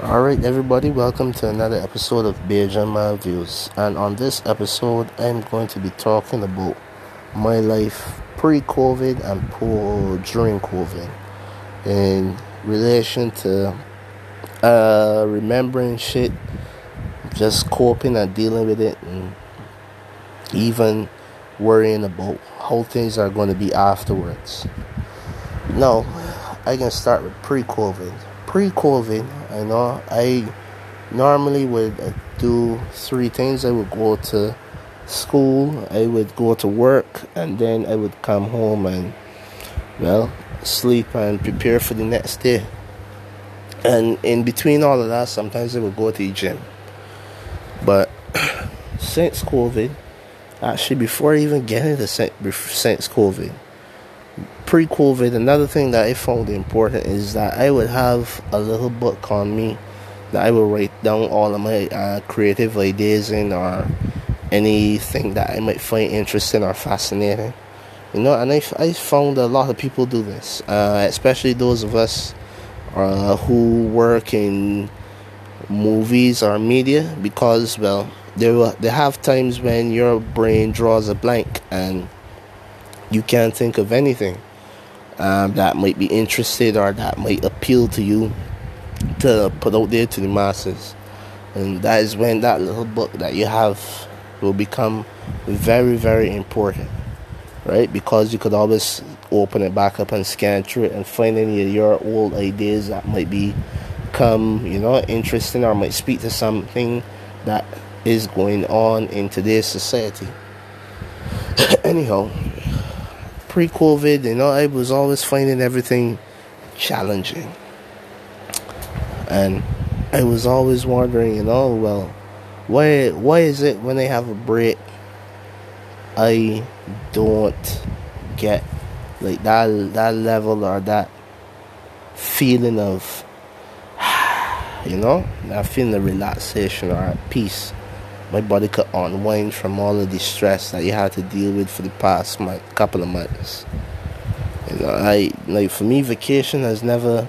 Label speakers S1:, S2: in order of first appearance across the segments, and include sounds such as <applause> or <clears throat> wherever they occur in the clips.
S1: Alright, everybody, welcome to another episode of and My Views. And on this episode, I'm going to be talking about my life pre COVID and post during COVID in relation to uh, remembering shit, just coping and dealing with it, and even worrying about how things are going to be afterwards. Now, I can start with pre COVID pre-COVID, I know I normally would uh, do three things. I would go to school, I would go to work, and then I would come home and well sleep and prepare for the next day. And in between all of that, sometimes I would go to the gym. But <clears throat> since COVID, actually before even getting to since COVID pre COVID, another thing that I found important is that I would have a little book on me that I would write down all of my uh, creative ideas in or anything that I might find interesting or fascinating. You know, and I, I found a lot of people do this, uh, especially those of us uh, who work in movies or media because, well, there, there have times when your brain draws a blank and you can't think of anything um, that might be interested or that might appeal to you to put out there to the masses. And that is when that little book that you have will become very, very important, right? Because you could always open it back up and scan through it and find any of your old ideas that might be come, you know, interesting or might speak to something that is going on in today's society. <coughs> Anyhow, pre COVID, you know, I was always finding everything challenging. And I was always wondering, you know, well, why why is it when I have a break I don't get like that that level or that feeling of <sighs> you know, that feeling of relaxation or peace my body could unwind from all of the stress that you had to deal with for the past month, couple of months. You know, I like for me, vacation has never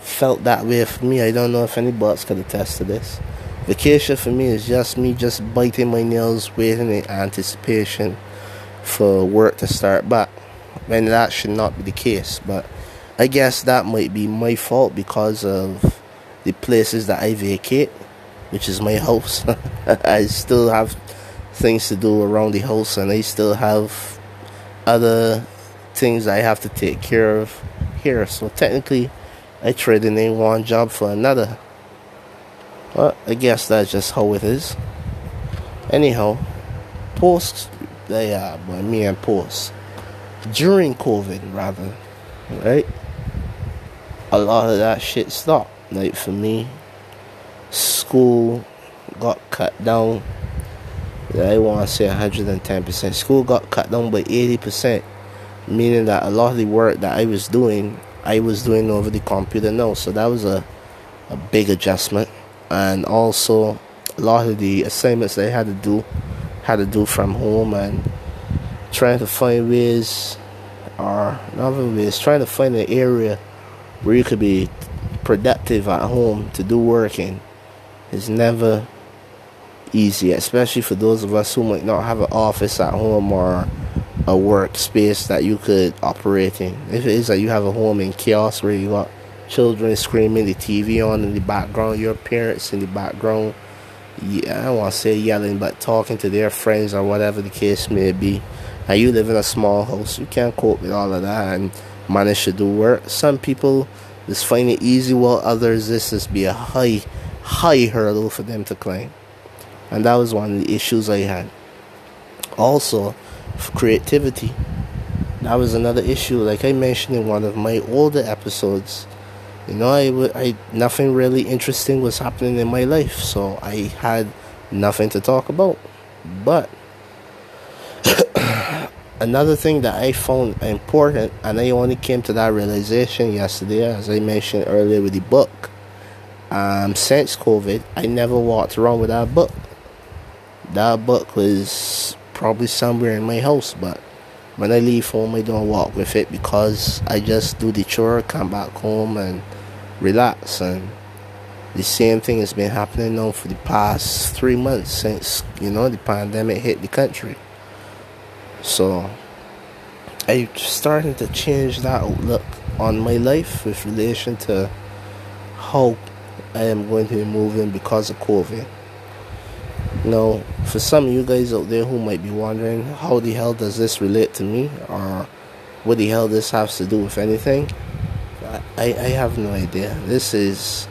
S1: felt that way for me. I don't know if anybody else could attest to this. Vacation for me is just me just biting my nails, waiting in anticipation for work to start back. And that should not be the case, but I guess that might be my fault because of the places that I vacate which is my house. <laughs> I still have things to do around the house, and I still have other things I have to take care of here. So technically, I traded in one job for another. Well, I guess that's just how it is. Anyhow, post, yeah, but me and post during COVID rather, right? A lot of that shit stopped. Like for me, school got cut down. I want to say 110%. School got cut down by 80%, meaning that a lot of the work that I was doing, I was doing over the computer now. So that was a, a big adjustment. And also, a lot of the assignments I had to do, had to do from home and trying to find ways, or not ways, trying to find an area where you could be productive at home to do work in is never easy, especially for those of us who might not have an office at home or a workspace that you could operate in. If it is that you have a home in chaos where you got children screaming, the TV on in the background, your parents in the background, yeah, I don't want to say yelling, but talking to their friends or whatever the case may be, and you live in a small house, you can't cope with all of that and manage to do work. Some people just find it easy, while others this is be a high high hurdle for them to climb. And that was one of the issues I had. Also, creativity. That was another issue. Like I mentioned in one of my older episodes, you know, I, I nothing really interesting was happening in my life, so I had nothing to talk about. But <coughs> another thing that I found important, and I only came to that realization yesterday, as I mentioned earlier with the book, um, since COVID, I never walked around with that book. That book was probably somewhere in my house, but when I leave home, I don't walk with it because I just do the chore, come back home, and relax. And the same thing has been happening now for the past three months since you know the pandemic hit the country. So I'm starting to change that outlook on my life with relation to how I am going to be moving because of COVID. Now, for some of you guys out there who might be wondering how the hell does this relate to me or what the hell this has to do with anything, I, I have no idea. This has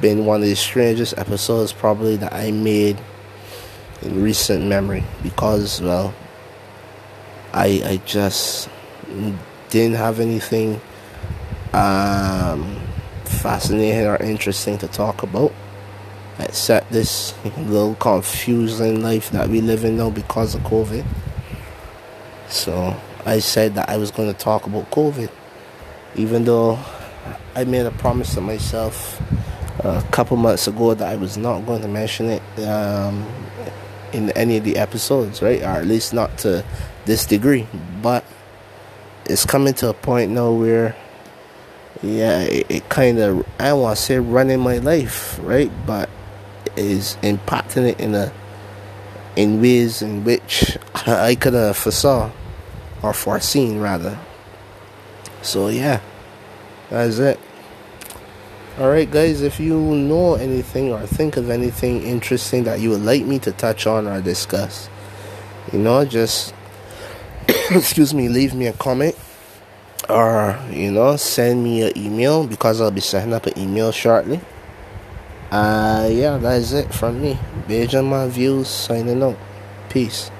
S1: been one of the strangest episodes probably that I made in recent memory because well I I just didn't have anything um, fascinating or interesting to talk about except this little confusing life that we live in now because of COVID. So I said that I was going to talk about COVID, even though I made a promise to myself a couple months ago that I was not going to mention it um, in any of the episodes, right? Or at least not to this degree. But it's coming to a point now where, yeah, it, it kind of, I don't want to say running my life, right? But is impacting it in a in ways in which I could have foresaw or foreseen rather. So yeah, that's it. Alright, guys, if you know anything or think of anything interesting that you would like me to touch on or discuss, you know, just <coughs> excuse me, leave me a comment or you know, send me an email because I'll be setting up an email shortly. Uh, yeah, that is it from me. Based on my views, signing out. Peace.